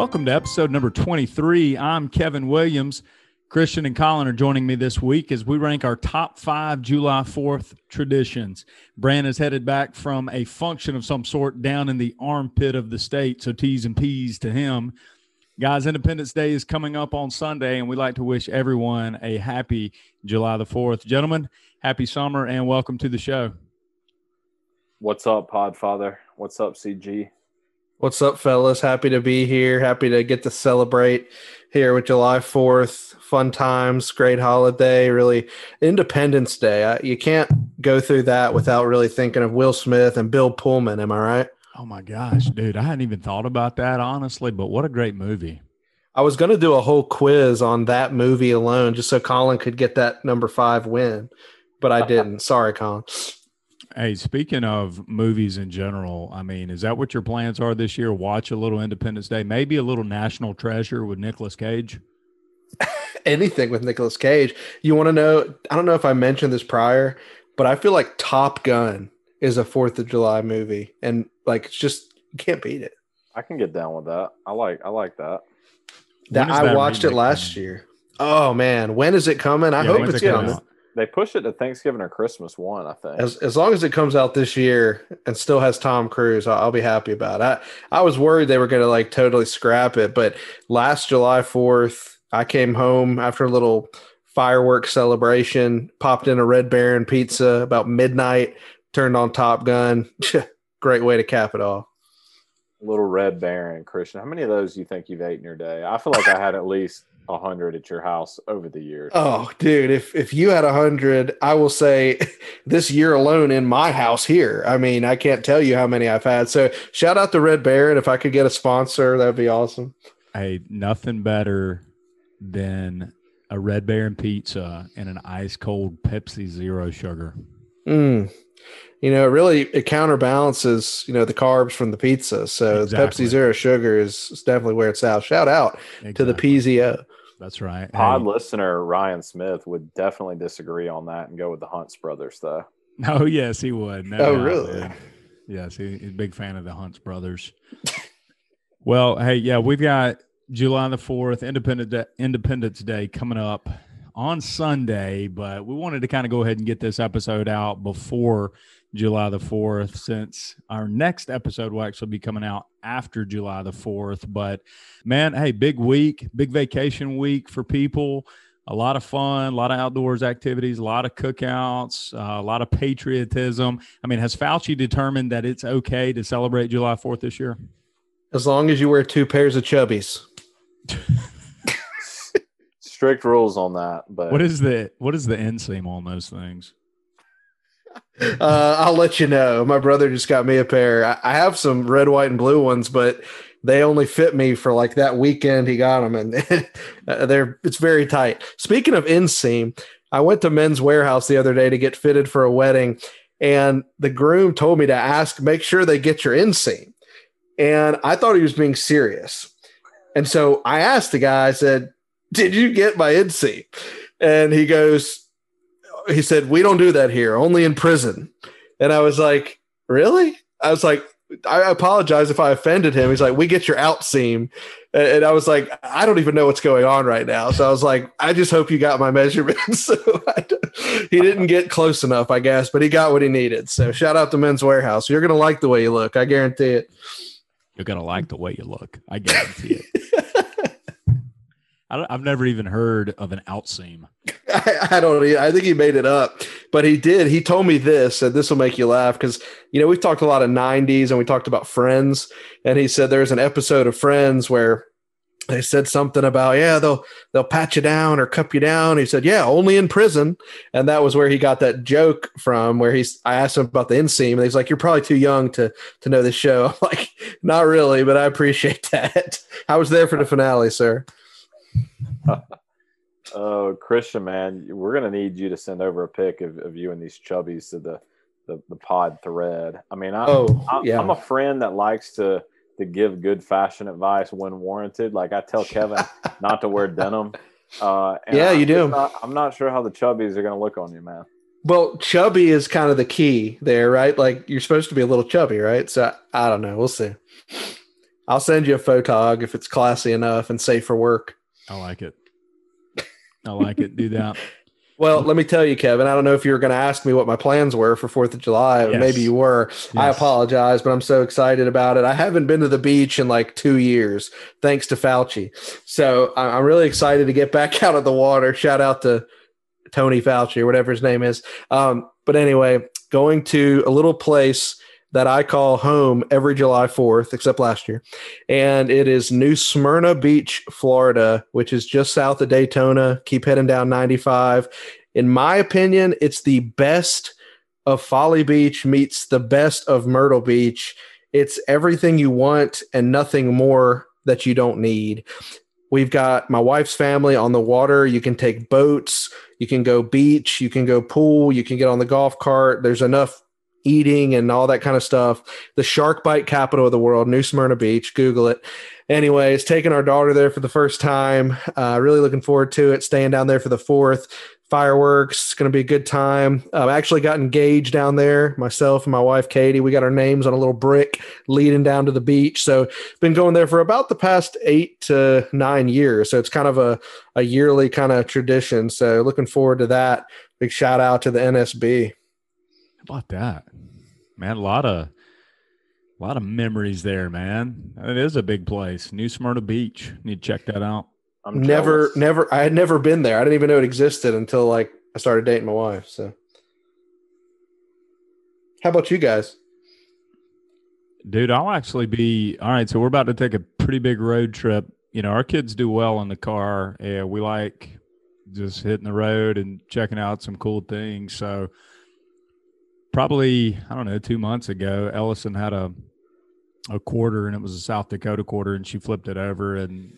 Welcome to episode number 23. I'm Kevin Williams. Christian and Colin are joining me this week as we rank our top five July 4th traditions. Bran is headed back from a function of some sort down in the armpit of the state, so T's and P's to him. Guys, Independence Day is coming up on Sunday, and we'd like to wish everyone a happy July the 4th. Gentlemen, happy summer and welcome to the show. What's up, Podfather? What's up, CG? What's up, fellas? Happy to be here. Happy to get to celebrate here with July 4th. Fun times, great holiday, really Independence Day. I, you can't go through that without really thinking of Will Smith and Bill Pullman. Am I right? Oh my gosh, dude. I hadn't even thought about that, honestly, but what a great movie. I was going to do a whole quiz on that movie alone just so Colin could get that number five win, but I didn't. Sorry, Colin. Hey, speaking of movies in general, I mean, is that what your plans are this year? Watch a little Independence Day, maybe a little National Treasure with Nicolas Cage? Anything with Nicolas Cage. You want to know? I don't know if I mentioned this prior, but I feel like Top Gun is a Fourth of July movie, and like it's just you can't beat it. I can get down with that. I like I like that. That I watched it last coming? year. Oh man, when is it coming? I Yeah, hope it's it coming coming. out? They push it to Thanksgiving or Christmas one, I think. As as long as it comes out this year and still has Tom Cruise, I'll, I'll be happy about it. I, I was worried they were going to like totally scrap it, but last July 4th, I came home after a little fireworks celebration, popped in a Red Baron pizza about midnight, turned on Top Gun. Great way to cap it off. Little Red Baron, Christian. How many of those do you think you've ate in your day? I feel like I had at least a hundred at your house over the years. Oh, dude, if if you had a hundred, I will say this year alone in my house here. I mean, I can't tell you how many I've had. So shout out to Red Baron. If I could get a sponsor, that'd be awesome. Hey, nothing better than a Red Baron pizza and an ice cold Pepsi Zero Sugar. Mm. You know, it really it counterbalances, you know, the carbs from the pizza. So Exactly. Pepsi Zero Sugar is, is definitely where it's at. Shout out to the Exactly. PZO. That's right. Pod Hey, listener Ryan Smith would definitely disagree on that and go with the Hunts brothers, though. Oh yes, he would. No Oh, doubt, really? man. Yes, he, he's a big fan of the Hunts brothers. well, hey, yeah, we've got July the fourth, Independent Day, Independence Day coming up on Sunday, but we wanted to kind of go ahead and get this episode out before July the fourth, since our next episode will actually be coming out after July the fourth. But man, hey, big week, big vacation week for people a lot of fun, a lot of outdoors activities, a lot of cookouts, uh, a lot of patriotism. I mean, has Fauci determined that it's okay to celebrate July 4th this year? As long as you wear two pairs of chubbies. Strict rules on that, but What is the what is the inseam on those things? Uh, I'll let you know. My brother just got me a pair. I, have some red, white, and blue ones, but they only fit me for like that weekend he got them, and they're it's very tight. Speaking of inseam, I went to Men's Wearhouse the other day to get fitted for a wedding, and the groom told me to ask, make sure they get your inseam, and I thought he was being serious, and so I asked the guy. I said, "Did you get my inseam?" And he goes, he said, We don't do that here, only in prison. And I was like, Really? I was like, I apologize if I offended him. He's like, We get your out seam. And I was like, I don't even know what's going on right now. So I was like, I just hope you got my measurements. so he didn't get close enough, I guess, but he got what he needed. So shout out to Men's Wearhouse. You're going to like the way you look. I guarantee it. You're gonna like the way you look. I guarantee it. I I've never even heard of an outseam. I, I don't. I think he made it up, but he did. He told me this, and this will make you laugh because you know we've talked a lot of '90s and we talked about Friends, and he said there's an episode of Friends where they said something about yeah they'll they'll pat you down or cup you down. He said yeah only in prison, and that was where he got that joke from. Where he's I asked him about the inseam, and he's like you're probably too young to to know this show. I'm like not really, but I appreciate that. I was there for the finale, sir. Oh, Christian, man, we're gonna need you to send over a pic of, of you and these chubbies to the, the, the pod thread. I mean, I, Oh, I'm, yeah. I'm a friend that likes to to give good fashion advice when warranted. Like I tell Kevin not to wear denim. Uh, and Yeah, I'm you do. Not, I'm not sure how the chubbies are gonna look on you, man. Well, chubby is kind of the key there, right? Like you're supposed to be a little chubby, right? So I don't know. We'll see. I'll send you a photog if it's classy enough and safe for work. I like it. I like it. Do that. Well, let me tell you, Kevin. I don't know if you were going to ask me what my plans were for Fourth of July. Yes. Maybe you were. I apologize, but I'm so excited about it. I haven't been to the beach in like two years, thanks to Fauci. So I'm really excited to get back out of the water. Shout out to Tony Fauci or whatever his name is. Um, but anyway, going to a little place that I call home every July 4th, except last year. And it is New Smyrna Beach, Florida, which is just south of Daytona. Keep heading down 95. In my opinion, it's the best of Folly Beach meets the best of Myrtle Beach. It's everything you want and nothing more that you don't need. We've got my wife's family on the water. You can take boats, you can go beach, you can go pool, you can get on the golf cart. There's enough eating and all that kind of stuff. The shark bite capital of the world, New Smyrna Beach. Google it. Anyways, taking our daughter there for the first time. Uh, really looking forward to it. Staying down there for the fourth. Fireworks. It's going to be a good time. Um, I actually got engaged down there. Myself and my wife Katie. We got our names on a little brick leading down to the beach. So been going there for about the past eight to nine years. So it's kind of a a yearly kind of tradition. So looking forward to that. Big shout out to the NSB. How about that, man? A lot of, a lot of memories there, man. It is a big place. New Smyrna Beach. Need to check that out. I'm never jealous. never i had never been there i didn't even know it existed until like i started dating my wife so how about you guys Dude, I'll actually be all right. So we're about to take a pretty big road trip. You know, our kids do well in the car. Yeah, we like just hitting the road and checking out some cool things. So probably, I don't know, two months ago, Ellison had a a quarter and it was a South Dakota quarter and she flipped it over and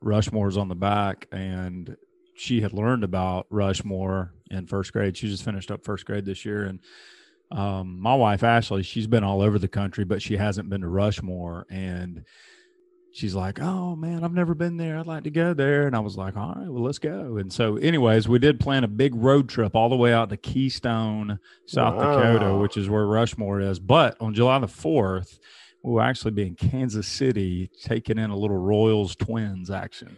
Rushmore's on the back and she had learned about Rushmore in first grade. She just finished up first grade this year and um, my wife Ashley, she's been all over the country, but she hasn't been to Rushmore. And she's like, "Oh man, I've never been there. I'd like to go there." And I was like, "All right, well, let's go." And so, anyways, we did plan a big road trip all the way out to Keystone, South Wow. Dakota, which is where Rushmore is. But on July the fourth, we will actually be in Kansas City, taking in a little Royals Twins action.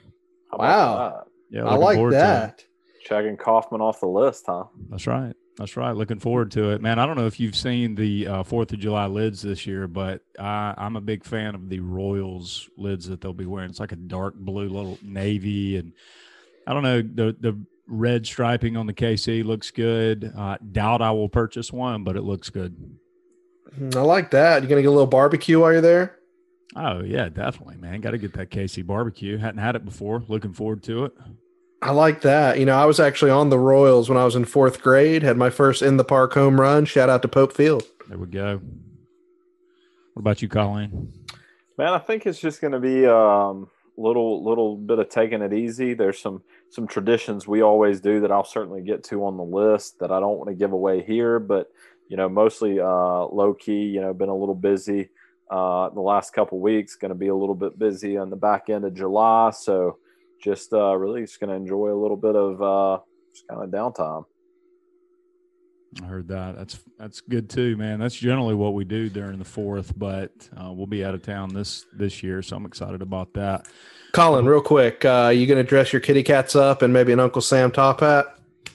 Wow. Yeah, i like forward to it. that Checking Kauffman off the list, huh? That's right. That's right. Looking forward to it, man. I don't know if you've seen the uh, Fourth of July lids this year, but I, I'm a big fan of the Royals lids that they'll be wearing. It's like a dark blue, little navy, and I don't know the the red striping on the KC looks good. Uh, doubt I will purchase one, but it looks good. Mm, i like that You're gonna get a little barbecue while you're there Oh yeah, definitely, man. Got to get that KC barbecue. Hadn't had it before. Looking forward to it. I like that you know i was actually on the royals when i was in fourth grade had my first in the park home run shout out to pope field There we go. What about you, Colleen? Man, I think it's just going to be um a little little bit of taking it easy. There's some some traditions we always do that I'll certainly get to on the list that I don't want to give away here, but you know, mostly uh, low key. You know, been a little busy uh, the last couple weeks. Going to be a little bit busy on the back end of July, so just uh, really just going to enjoy a little bit of uh, just kind of downtime. I heard that. That's that's good too, man. That's generally what we do during the fourth, but uh, we'll be out of town this this year, so I'm excited about that. colin real quick uh, you gonna dress your kitty cats up and maybe an uncle sam top hat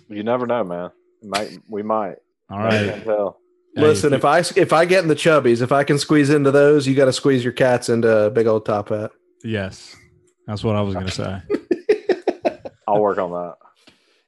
You never know, man. Might we might. All right. I tell. Hey, listen if if i if i get in the chubbies if i can squeeze into those you got to squeeze your cats into a big old top hat Yes, that's what I was going to say. I'll work on that.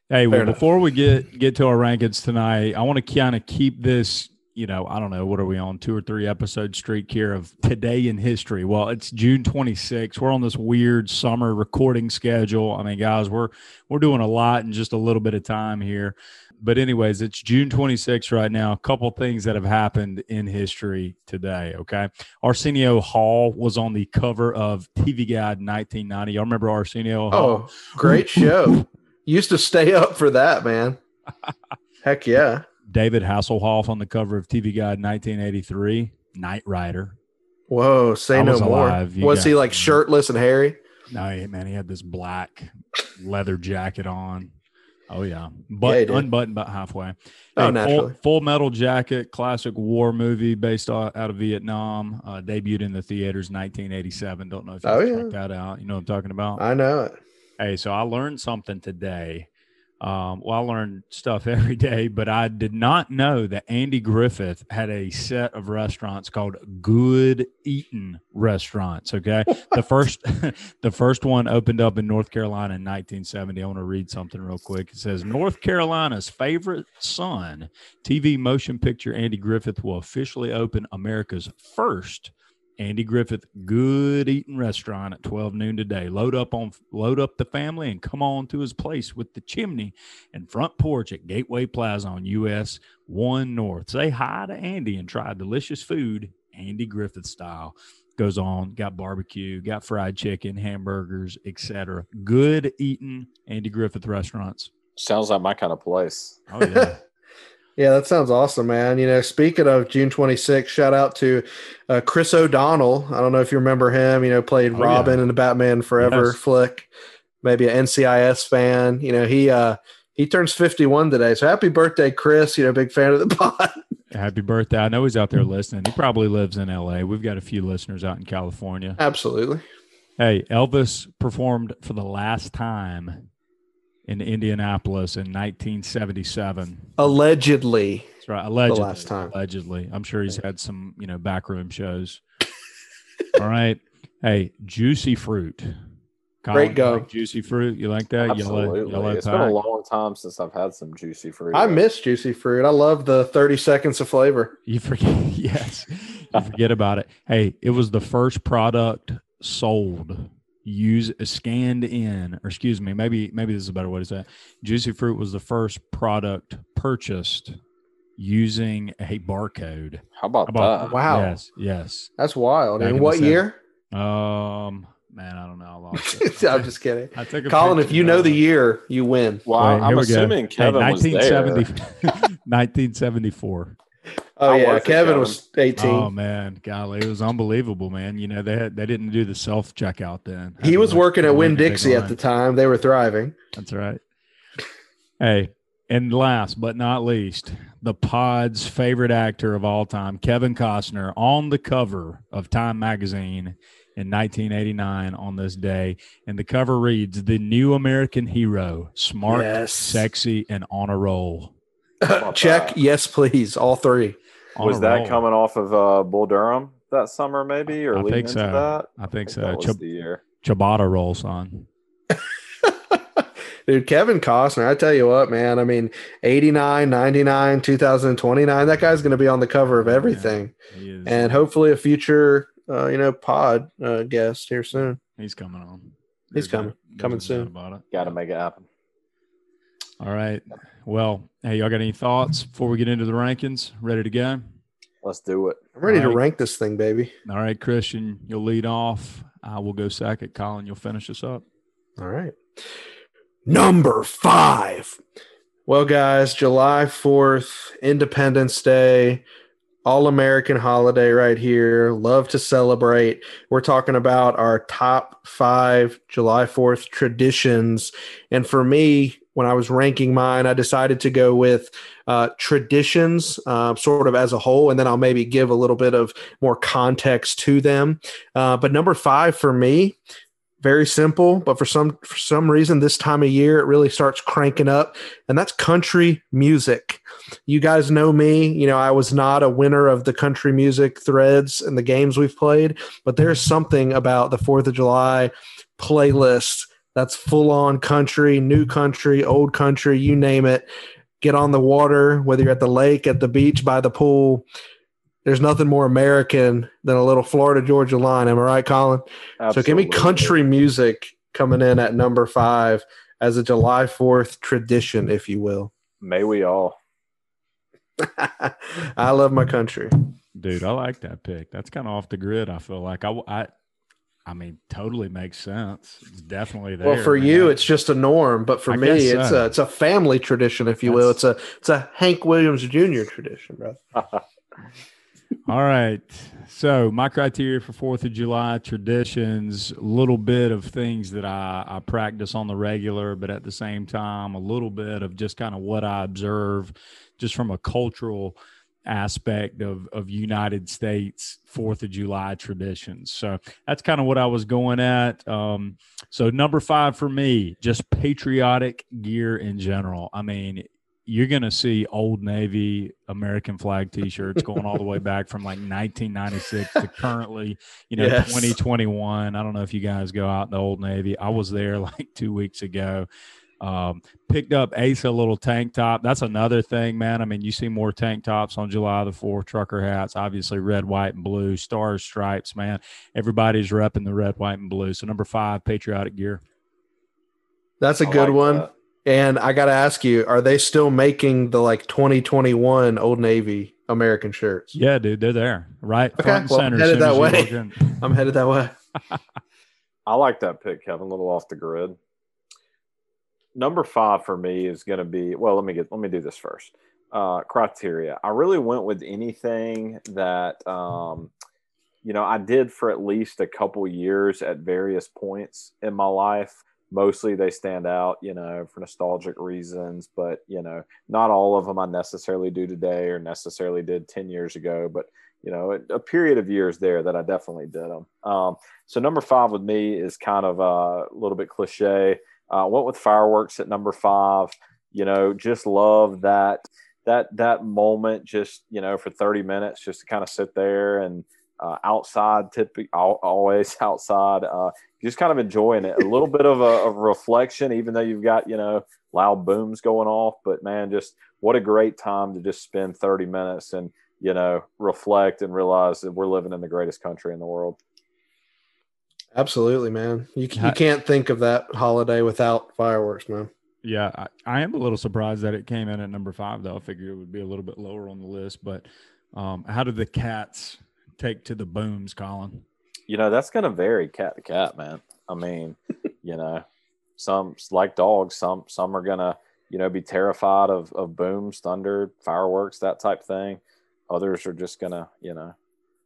Hey, well, before we get get to our rankings tonight, I want to kind of keep this. You know, I don't know what are we on two or three episode streak here of today in history. Well, it's June 26th. We're on this weird summer recording schedule. I mean, guys, we're we're doing a lot in just a little bit of time here. But anyways, it's June 26th right now. A couple things that have happened in history today. Okay, Arsenio Hall was on the cover of TV Guide 1990. Y'all remember Arsenio Hall? Oh, great show. Used to stay up for that, man. Heck yeah. David Hasselhoff on the cover of TV Guide 1983, Knight Rider. Whoa, say I no was more. alive. You Was he like shirtless and hairy? No, man, he had this black leather jacket on. Oh yeah, Yeah, but did. unbuttoned about halfway. Oh, Hey. Full, Full Metal Jacket, classic war movie based out, out of Vietnam, uh, debuted in the theaters 1987. Don't know if you Oh, checked yeah. that out. You know what I'm talking about? I know it. Hey, so I learned something today. Um, well, I learned stuff every day, but I did not know that Andy Griffith had a set of restaurants called Good Eatin' Restaurants. Okay, the first, the first one opened up in North Carolina in 1970. I want to read something real quick. It says North Carolina's favorite son, TV motion picture Andy Griffith will officially open America's first Andy Griffith Good Eating Restaurant at 12 noon today. Load up on load up the family and come on to his place with the chimney and front porch at Gateway Plaza on US 1 North. Say hi to Andy and try delicious food, Andy Griffith style. Goes on, got barbecue, got fried chicken, hamburgers, etc. Good eating Andy Griffith restaurants. Sounds like my kind of place. Oh yeah. Yeah, that sounds awesome, man. You know, speaking of June 26th, shout out to uh, Chris O'Donnell. I don't know if you remember him. You know, played Oh, yeah. Robin in the Batman Forever Yes. flick. Maybe an NCIS fan. You know, he uh he turns 51 today. So happy birthday, Chris. You know, big fan of the pod. Happy birthday. I know he's out there listening. He probably lives in LA. We've got a few listeners out in California. Absolutely. Hey, Elvis performed for the last time in Indianapolis in 1977. Allegedly. That's right. Allegedly. The last time. Allegedly. I'm sure he's had some, you know, backroom shows. All right. Hey, juicy fruit. Great go. like juicy fruit. You like that? Absolutely. Yellow, yellow it's pack. been a long time since I've had some juicy fruit. I miss juicy fruit. I love the 30 seconds of flavor. You forget, yes, you forget about it. Hey, it was the first product sold, use a scanned in, or excuse me, maybe maybe this is a better way to say it. Juicy fruit was the first product purchased using a barcode. How about, How about- that? Wow. Yes, yes. That's wild. Back in In what year? Um, man, I don't know. I lost it. I'm just kidding. I took a Colin, if you know the year, you win. Well, Wait, I'm here we go. assuming Hey, Kevin was there. 1974. Oh, How yeah. Kevin Kevin? was 18. Oh man, golly, it was unbelievable, man. You know they had, they didn't do the self checkout then. he was working at Winn-Dixie at the the time. They were thriving. That's right. Hey, and last but not least, the pod's favorite actor of all time, Kevin Costner, on the cover of Time magazine in 1989 on this day, and the cover reads: "The new American hero, smart, Yes. sexy, and on a roll." Check. that? Yes, please. All three. On was that roll. coming off of uh, Bull Durham that summer, maybe, or I leading think into so. that? I think so. that was the year. Ciabatta roll, son. Dude, Kevin Costner, I tell you what, man. I mean, 89, 99, 2029, that guy's going to be on the cover of everything. He is. And hopefully a future, uh, you know, pod uh, guest here soon. He's coming on. He's There's coming. there's Coming soon. Got to make it happen. All right. Well, hey, y'all got any thoughts before we get into the rankings? Ready to go? Let's do it. I'm ready to rank this thing, baby. All right, Christian, you'll lead off. I will go second. Colin, you'll finish us up. All right. Number five. Well, guys, July 4th, Independence Day, all American holiday right here. Love to celebrate. We're talking about our top five July 4th traditions. And for me, when I was ranking mine, I decided to go with uh, traditions, uh, sort of as a whole, and then I'll maybe give a little bit of more context to them. Uh, but number five for me, very simple, but for some for some reason this time of year it really starts cranking up, and that's country music. You guys know me, you know I was not a winner of the country music threads and the games we've played, but there's something about the Fourth of July playlist that's full on country, new country, old country, you name it. Get on the water, whether you're at the lake, at the beach, by the pool. There's nothing more American than a little Florida Georgia line. Am I right, Colin? So give me country music coming in at number five as a July 4th tradition, if you will. May we all. I love my country. Dude, I like that pick. That's kind of off the grid. I feel like I, I, I mean, totally makes sense. It's definitely there. well, for man. you, it's just a norm, but for I me, it's so. a it's a family tradition, if you will. It's a it's a Hank Williams Jr. tradition, bro. All right. So my criteria for Fourth of July traditions, a little bit of things that I, I practice on the regular, but at the same time, a little bit of just kind of what I observe just from a cultural aspect of, of United States Fourth of July traditions. So that's kind of what I was going at. Um, so number five for me, just patriotic gear in general. I mean, you're going to see Old Navy American flag T-shirts going all the way back from like 1996 to currently, you know, yes. 2021. I don't know if you guys go out in the Old Navy. I was there like two weeks ago. Um, picked up Ace a little tank top. That's another thing, man. I mean, you see more tank tops on July the 4th, trucker hats, obviously red, white, and blue, stars, stripes, man. Everybody's repping the red, white, and blue. So, number five, patriotic gear. That's a I good like one. That. And I got to ask you, are they still making the like 2021 Old Navy American shirts? Yeah, dude, they're there, right? Okay, front and well, center. I'm headed that way. I'm headed that way. I like that pick, Kevin. A little off the grid. Number five for me is going to be well. Let me get. Let me do this first. Uh, criteria. I really went with anything that um, you know I did for at least a couple years at various points in my life mostly they stand out, you know, for nostalgic reasons, but you know, not all of them I necessarily do today or necessarily did 10 years ago, but you know, a period of years there that I definitely did them. Um, so number five with me is kind of a little bit cliche. Uh, went with fireworks at number five. You know, just love that that that moment. Just you know, for thirty minutes, just to kind of sit there and uh, outside, typically always outside. Uh, just kind of enjoying it. A little bit of a of reflection, even though you've got you know loud booms going off. But man, just what a great time to just spend thirty minutes and you know reflect and realize that we're living in the greatest country in the world. Absolutely, man. You you can't think of that holiday without fireworks, man. Yeah, I, I, am a little surprised that it came in at number five, though. I figured it would be a little bit lower on the list. But um, how did the cats take to the booms, Colin? You know, that's going to vary cat to cat, man. I mean, you know, some like dogs, some some are going to, you know, be terrified of of booms, thunder, fireworks, that type thing. Others are just going to, you know,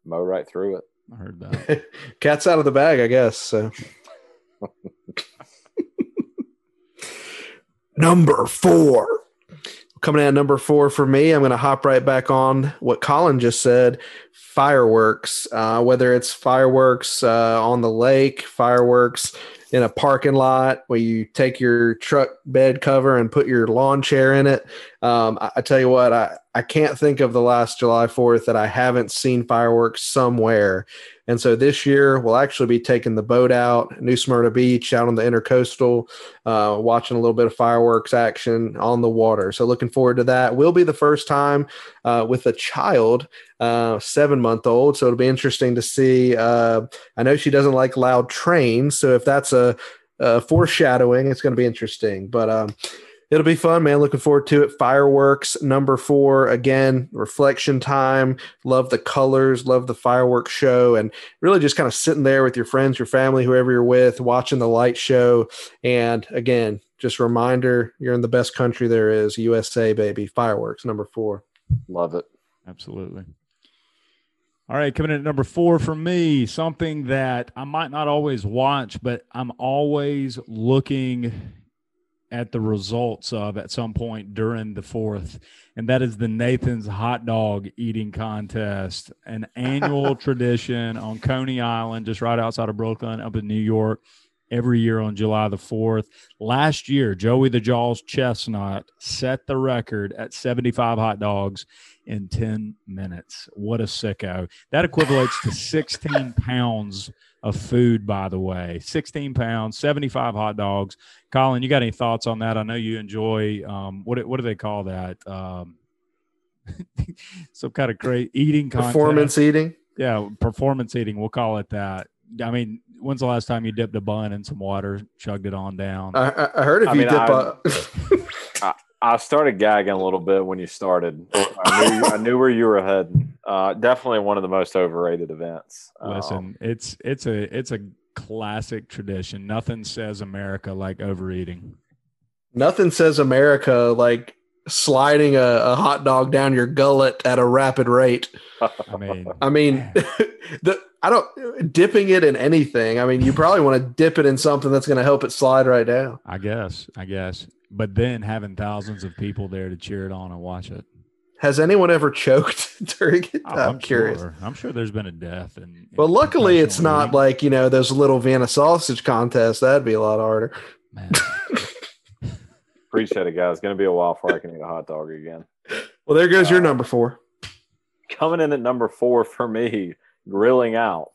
mow right through it. I heard that. Cat's out of the bag, I guess. So. Number four coming at number four for me, I'm going to hop right back on what Colin just said fireworks, uh, whether it's fireworks uh, on the lake, fireworks in a parking lot where you take your truck bed cover and put your lawn chair in it. Um, I, I, tell you what, I, I can't think of the last July 4th that I haven't seen fireworks somewhere. And so this year we'll actually be taking the boat out, New Smyrna Beach, out on the intercoastal, uh, watching a little bit of fireworks action on the water. So looking forward to that. Will be the first time uh, with a child, uh, seven month old. So it'll be interesting to see. Uh, I know she doesn't like loud trains, so if that's a, a foreshadowing, it's going to be interesting. But um, it'll be fun, man. Looking forward to it. Fireworks number four again, reflection time. Love the colors, love the fireworks show, and really just kind of sitting there with your friends, your family, whoever you're with, watching the light show. And again, just reminder, you're in the best country there is, USA, baby. Fireworks number four. Love it. Absolutely. All right, coming in at number four for me, something that I might not always watch, but I'm always looking at the results of at some point during the fourth, and that is the Nathan's hot dog eating contest, an annual tradition on Coney Island, just right outside of Brooklyn, up in New York, every year on July the 4th. Last year, Joey the Jaws Chestnut set the record at 75 hot dogs in 10 minutes. What a sicko. That equates to 16 pounds of food, by the way. 16 pounds, 75 hot dogs. Colin, you got any thoughts on that? I know you enjoy um, what what do they call that? Um, some kind of great eating contest. performance eating. Yeah, performance eating. We'll call it that. I mean, when's the last time you dipped a bun in some water, chugged it on down? I, I heard if I you mean, dip I, a. I started gagging a little bit when you started. I knew, I knew where you were heading. Uh, definitely one of the most overrated events. Listen, um, it's it's a it's a classic tradition. Nothing says America like overeating. Nothing says America like sliding a, a hot dog down your gullet at a rapid rate. I mean, I mean, the I don't dipping it in anything. I mean, you probably want to dip it in something that's going to help it slide right down. I guess, I guess. But then having thousands of people there to cheer it on and watch it. Has anyone ever choked during it? Oh, I'm, I'm curious. Sure. I'm sure there's been a death. And Well, luckily, it's not like you know those little Vienna sausage contests. That'd be a lot harder. Man, Appreciate it, guys. It's going to be a while before I can eat a hot dog again. Well, there goes your Uh, number four. Coming in at number four for me, grilling out.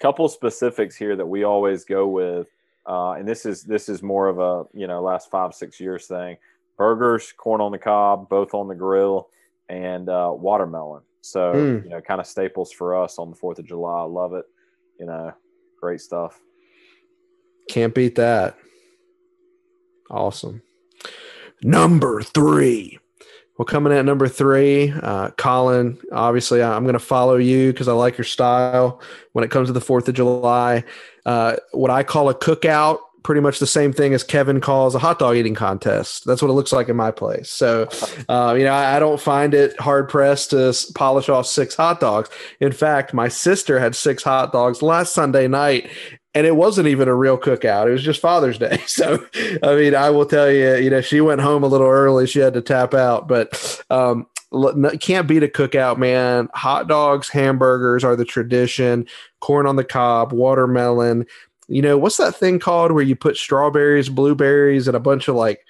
Couple specifics here that we always go with, uh, and this is this is more of a you know last five six years thing. Burgers, corn on the cob, both on the grill, and uh, watermelon. So Mm. you know, kind of staples for us on the Fourth of July. I love it. You know, great stuff. Can't beat that. Awesome. Number three. Well, coming at number three, uh, Colin, obviously, I'm going to follow you because I like your style when it comes to the 4th of July. Uh, what I call a cookout, pretty much the same thing as Kevin calls a hot dog eating contest. That's what it looks like in my place. So, uh, you know, I, I don't find it hard pressed to polish off six hot dogs. In fact, my sister had six hot dogs last Sunday night, and it wasn't even a real cookout. It was just Father's Day. So, I mean, I will tell you, you know, she went home a little early. She had to tap out, but um, can't beat a cookout, man. Hot dogs, hamburgers are the tradition. Corn on the cob, watermelon. You know, what's that thing called where you put strawberries, blueberries, and a bunch of like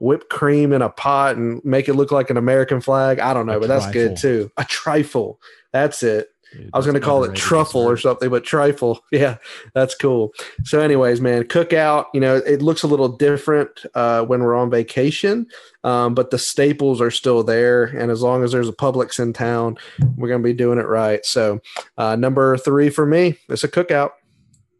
whipped cream in a pot and make it look like an American flag? I don't know, A but that's good too. A trifle. That's it. Dude, I was going to call it truffle or something, but trifle. Yeah, that's cool. So, anyways, man, cookout. You know, it looks a little different uh, when we're on vacation, um, but the staples are still there. And as long as there's a Publix in town, we're going to be doing it right. So, uh, number three for me, it's a cookout.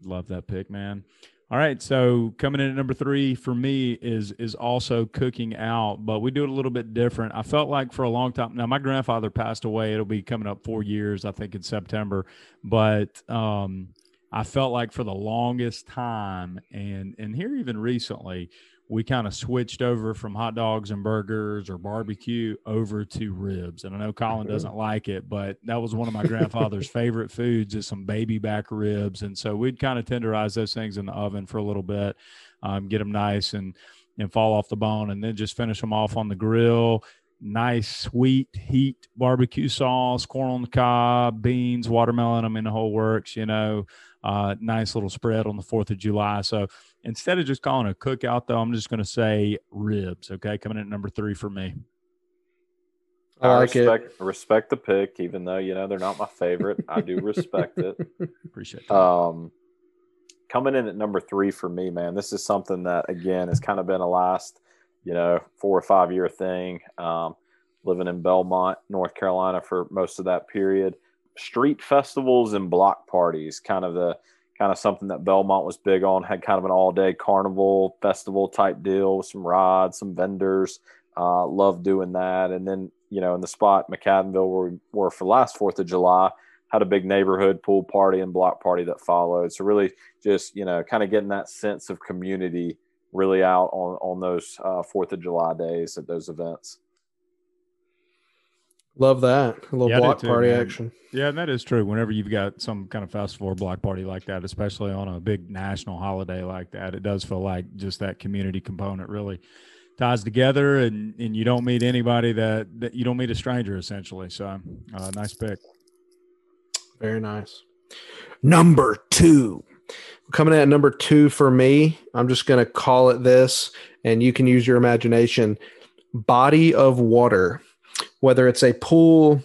Love that pick, man. All right, so coming in at number three for me is is also cooking out, but we do it a little bit different. I felt like for a long time now, my grandfather passed away. It'll be coming up four years, I think, in September. But um, I felt like for the longest time, and and here even recently, we kind of switched over from hot dogs and burgers or barbecue over to ribs. And I know Colin doesn't like it, but that was one of my grandfather's favorite foods is some baby back ribs. And so we'd kind of tenderize those things in the oven for a little bit, um, get them nice and and fall off the bone, and then just finish them off on the grill. Nice sweet heat barbecue sauce, corn on the cob, beans, watermelon. I mean the whole works. You know, uh, nice little spread on the Fourth of July. So instead of just calling it a cookout, though, I'm just going to say ribs. Okay, coming in at number three for me. I like it. respect, respect the pick, even though you know they're not my favorite. I do respect it. Appreciate that. Um, coming in at number three for me, man, this is something that again has kind of been a last, you know, four or five year thing. Um, living in Belmont, North Carolina for most of that period. Street festivals and block parties, kind of the kind of something that Belmont was big on. Had kind of an all day carnival festival type deal with some rides, some vendors. Uh, love doing that. And then, you know, in the spot McAdenville where we were for last Fourth of July, had a big neighborhood pool party and block party that followed. So really, just you know, kind of getting that sense of community really out on on those uh, Fourth of July days at those events. Love that. A little Yeah, block too, party man. action. Yeah, and that is true. Whenever you've got some kind of festival or block party like that, especially on a big national holiday like that, it does feel like just that community component really ties together, and and you don't meet anybody that that you don't meet a stranger essentially. So, uh, nice pick. Very nice. Number two. Coming at number two for me, I'm just going to call it this, and you can use your imagination. Body of water, whether it's a pool,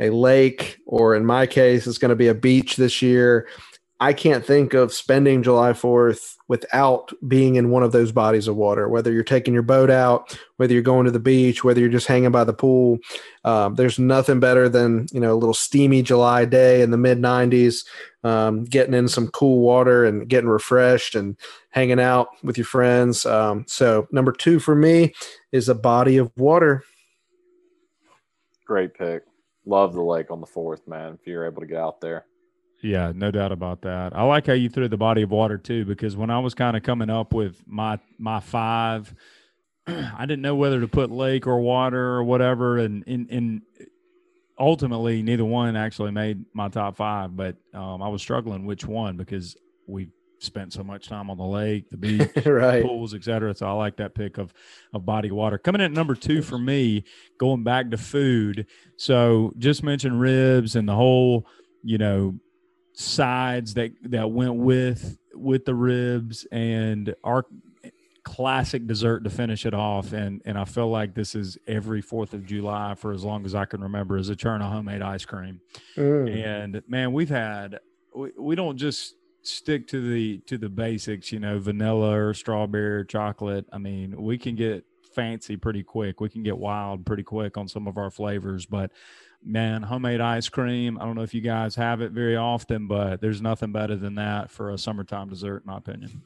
a lake, or in my case, it's going to be a beach this year. I can't think of spending July 4th without being in one of those bodies of water, whether you're taking your boat out, whether you're going to the beach, whether you're just hanging by the pool. Um, there's nothing better than, you know, a little steamy July day in the mid 90s, um, getting in some cool water and getting refreshed and hanging out with your friends. Um, so, number two for me is a body of water. Great pick. Love the lake on the fourth, man. If you're able to get out there. Yeah, no doubt about that. I like how you threw the body of water too, because when I was kind of coming up with my my five, I didn't know whether to put lake or water or whatever, and in in ultimately neither one actually made my top five. But um, I was struggling which one because we spent so much time on the lake, the beach, right. pools, etc. So I like that pick of of body water. Coming in at number two for me, going back to food. So just mentioned ribs and the whole, you know, sides that that went with with the ribs and our classic dessert to finish it off and and I feel like this is every 4th of July for as long as I can remember is a churn of homemade ice cream. Mm. And man, we've had we, we don't just stick to the to the basics, you know, vanilla or strawberry or chocolate. I mean, we can get fancy pretty quick. We can get wild pretty quick on some of our flavors, but man, homemade ice cream. I don't know if you guys have it very often, but there's nothing better than that for a summertime dessert, in my opinion.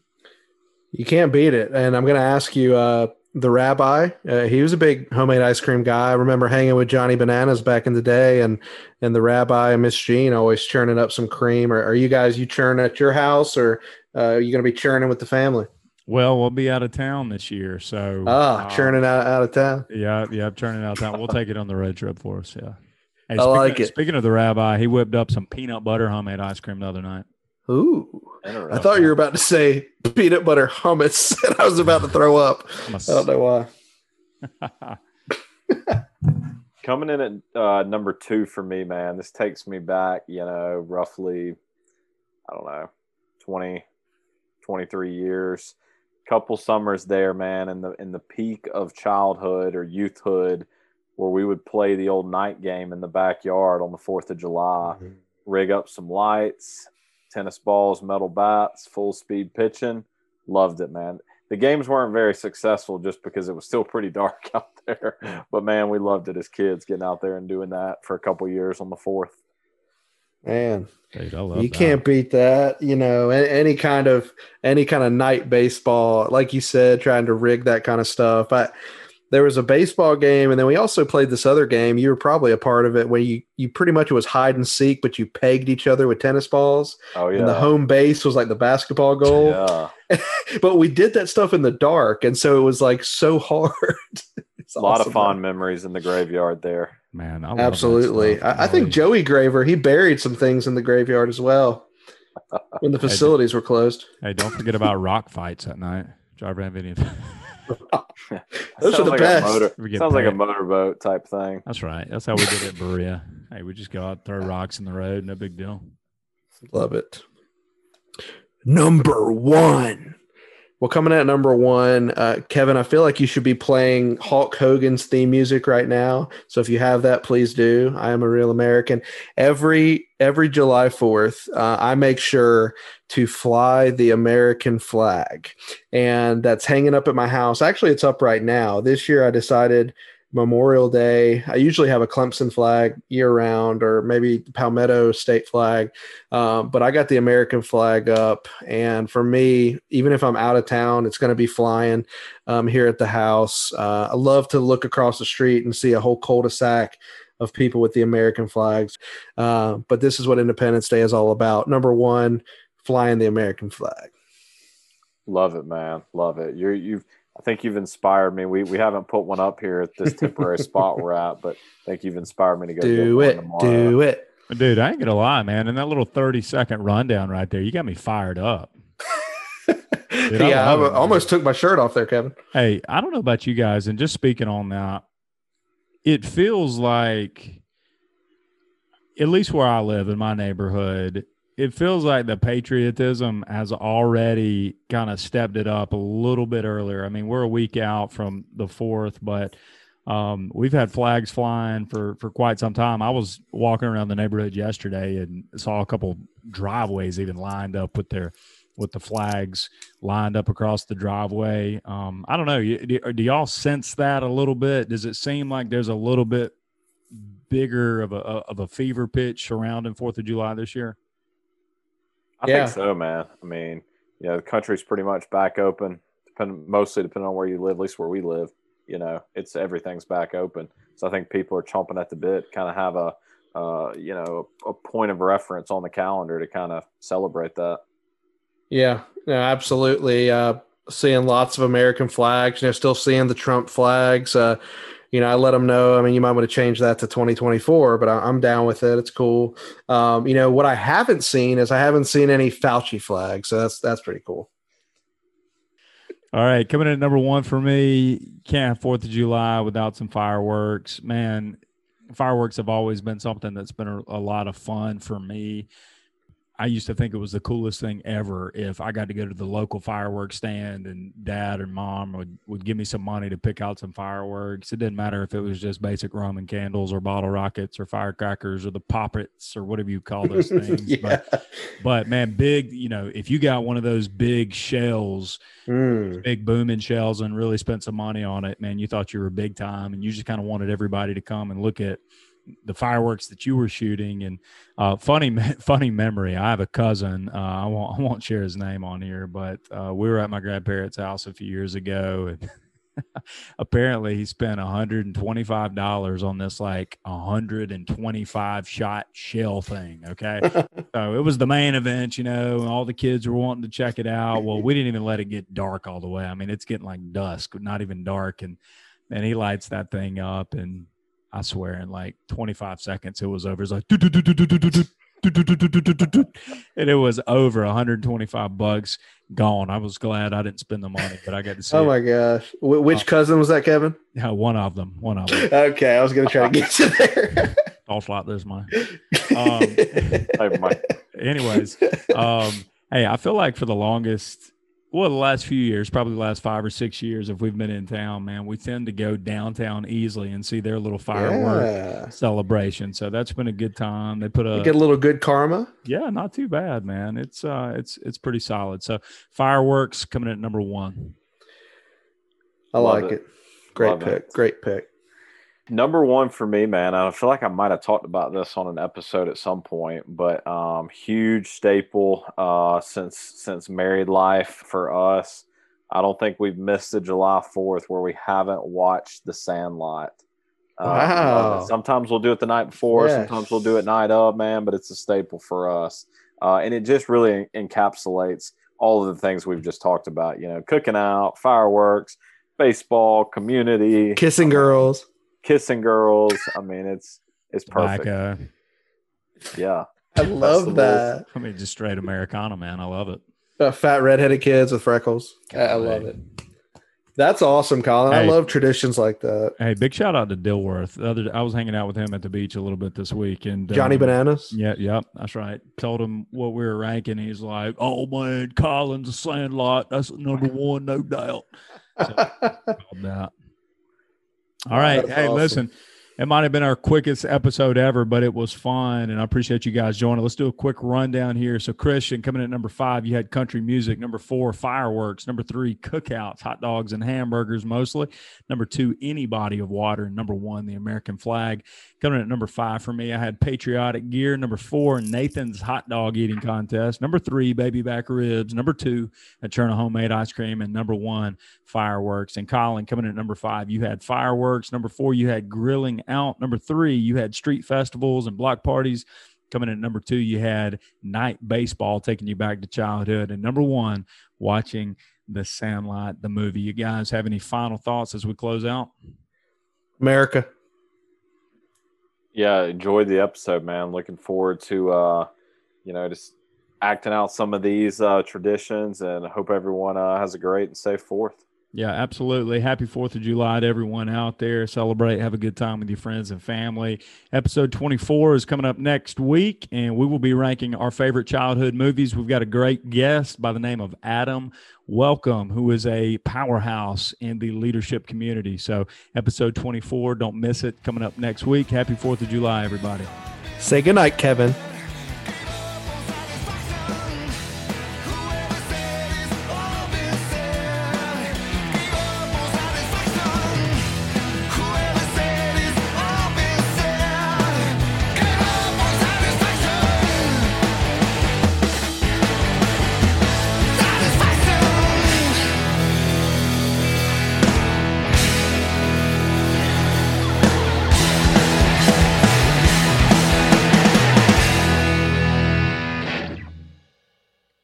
You can't beat it. And I'm going to ask you, uh, the rabbi, uh, he was a big homemade ice cream guy. I remember hanging with Johnny Bananas back in the day, and and the rabbi and Miss Jean always churning up some cream. Or are you guys you churn at your house, or uh, are you going to be churning with the family? Well, we'll be out of town this year, so ah, uh, churning out, out of town. Yeah, yeah, churning out of town. We'll take it on the road trip for us. Yeah. Hey, I like of, it. Speaking of the rabbi, he whipped up some peanut butter homemade ice cream the other night. Ooh. I thought you were about to say peanut butter hummus, and I was about to throw up. I don't know why. Coming in at uh, number two for me, man, this takes me back, you know, roughly, I don't know, 20, 23 years. Couple summers there, man, in the in the peak of childhood or youthhood, where we would play the old night game in the backyard on the Fourth of July, mm-hmm. rig up some lights, tennis balls, metal bats, full speed pitching. Loved it, man. The games weren't very successful just because it was still pretty dark out there. But man, we loved it as kids getting out there and doing that for a couple years on the fourth. Man, Dude, you that. can't beat that. You know, any kind of any kind of night baseball, like you said, trying to rig that kind of stuff. I there was a baseball game, and then we also played this other game. You were probably a part of it where you you pretty much it was hide and seek, but you pegged each other with tennis balls. Oh yeah. And the home base was like the basketball goal. Yeah. but we did that stuff in the dark, and so it was like so hard. it's a awesome, lot of fond man. memories in the graveyard there. Man, absolutely. I, I, think Joey Graver he buried some things in the graveyard as well when the facilities hey, were closed. Hey, don't forget about rock fights at night. Driver have any? Those are the like best. Motor, sounds paid. like a motorboat type thing. That's right. That's how we did it at Berea. hey, we just go out, throw rocks in the road, no big deal. Love it. Number one. Well, coming at number one, uh, Kevin, I feel like you should be playing Hulk Hogan's theme music right now. So if you have that, please do. I am a real American. Every every July Fourth, uh, I make sure to fly the American flag, and that's hanging up at my house. Actually, it's up right now. This year, I decided Memorial Day. I usually have a Clemson flag year round, or maybe Palmetto State flag. Um, but I got the American flag up, and for me, even if I'm out of town, it's going to be flying um, here at the house. Uh, I love to look across the street and see a whole cul-de-sac of people with the American flags. Uh, but this is what Independence Day is all about. Number one, flying the American flag. Love it, man. Love it. You're you've I think you've inspired me. We we haven't put one up here at this temporary spot we're at, but I think you've inspired me to go do it. Do it. Dude, I ain't gonna lie, man. In that little 30 second rundown right there, you got me fired up. Dude, yeah, I, I almost took my shirt off there, Kevin. Hey, I don't know about you guys, and just speaking on that, it feels like at least where I live in my neighborhood, it feels like the patriotism has already kind of stepped it up a little bit earlier. I mean, we're a week out from the fourth, but um, we've had flags flying for for quite some time. I was walking around the neighborhood yesterday and saw a couple driveways even lined up with their with the flags lined up across the driveway. Um, I don't know. Do, do y'all sense that a little bit? Does it seem like there's a little bit bigger of a of a fever pitch surrounding Fourth of July this year? I yeah. think so, man. I mean, you know, the country's pretty much back open, depending mostly depending on where you live, at least where we live. You know, it's everything's back open. So I think people are chomping at the bit, kind of have a, uh, you know, a point of reference on the calendar to kind of celebrate that. Yeah, no, absolutely. Uh, seeing lots of American flags. You know, still seeing the Trump flags. Uh, you know, I let them know. I mean, you might want to change that to 2024, but I, am down with it. It's cool. Um, you know, what I haven't seen is I haven't seen any Fauci flags, so that's that's pretty cool. All right, coming in at number one for me. Can't have Fourth of July without some fireworks. Man, fireworks have always been something that's been a, a lot of fun for me. I used to think it was the coolest thing ever if I got to go to the local fireworks stand and dad or mom would, would give me some money to pick out some fireworks. It didn't matter if it was just basic Roman candles or bottle rockets or firecrackers or the poppets or whatever you call those things. yeah. but, but man, big, you know, if you got one of those big shells, mm. big booming shells and really spent some money on it, man, you thought you were big time and you just kind of wanted everybody to come and look at the fireworks that you were shooting. And uh, funny funny memory i have a cousin uh, I, won't, I won't share his name on here but uh, we were at my grandparents house a few years ago and apparently he spent $125 on this like 125 shot shell thing okay? So it was the main event you know and all the kids were wanting to check it out. Well we didn't even let it get dark all the way. I mean it's getting like dusk not even dark. And and he lights that thing up and I swear, in like 25 seconds, it was over. It's like, and it was over 125 bucks gone. I was glad I didn't spend the money, but I got to see. Oh my it. gosh! Wh- which uh, cousin was that, Kevin? Yeah, one of them. One of them. okay, I was gonna try to get you there. All flat. There's mine. Um, anyways, um, hey, I feel like for the longest well, the last few years, probably the last five or six years, if we've been in town, man, we tend to go downtown easily and see their little firework yeah. celebration. So that's been a good time. They put a you get a little good karma. Yeah, not too bad, man. It's uh, it's it's pretty solid. So fireworks coming in at number one. I Love like it. it. Great Love pick. It. Great pick number one for me, man. I feel like I might have talked about this on an episode at some point, but um, huge staple uh, since since married life for us. I don't think we've missed a July Fourth where we haven't watched The Sandlot. Uh, wow. sometimes we'll do it the night before. Yes. Sometimes we'll do it night of, man. But it's a staple for us, uh, and it just really encapsulates all of the things we've just talked about. You know, cooking out, fireworks, baseball, community, kissing girls kissing girls. I mean, it's it's perfect. Like, uh, yeah, I love that. I mean, just straight Americana, man. I love it. Uh, fat redheaded kids with freckles. I, I love it. That's awesome, Colin. Hey, I love traditions like that. Hey, big shout out to Dilworth. The other, I was hanging out with him at the beach a little bit this week, and Johnny um, Bananas. Yeah, yep, that's right. Told him what we were ranking. He's like, "Oh man, Colin's a Sandlot. That's number one, no doubt." So, that. All right. Hey, awesome. listen, it might have been our quickest episode ever, but it was fun. And I appreciate you guys joining. Let's do a quick rundown here. So, Christian, coming in at number five, you had country music. Number four, fireworks. Number three, cookouts, hot dogs and hamburgers mostly. Number two, any body of water. And number one, the American flag. Coming in at number five for me, I had patriotic gear. Number four, Nathan's hot dog eating contest. Number three, baby back ribs. Number two, a churn of homemade ice cream. And number one, fireworks. And Colin, coming in at number five, you had fireworks. Number four, you had grilling out. Number three, you had street festivals and block parties. Coming in at number two, you had night baseball taking you back to childhood. And number one, watching The Sandlot, the movie. You guys have any final thoughts as we close out? America yeah, enjoyed the episode, man. Looking forward to uh, you know, just acting out some of these uh, traditions, and hope everyone uh, has a great and safe Fourth. Yeah, absolutely. Happy 4th of July to everyone out there. Celebrate, have a good time with your friends and family. Episode 24 is coming up next week, and we will be ranking our favorite childhood movies. We've got a great guest by the name of Adam Welcome, who is a powerhouse in the leadership community. So, episode 24, don't miss it. Coming up next week. Happy 4th of July, everybody. Say goodnight, Kevin.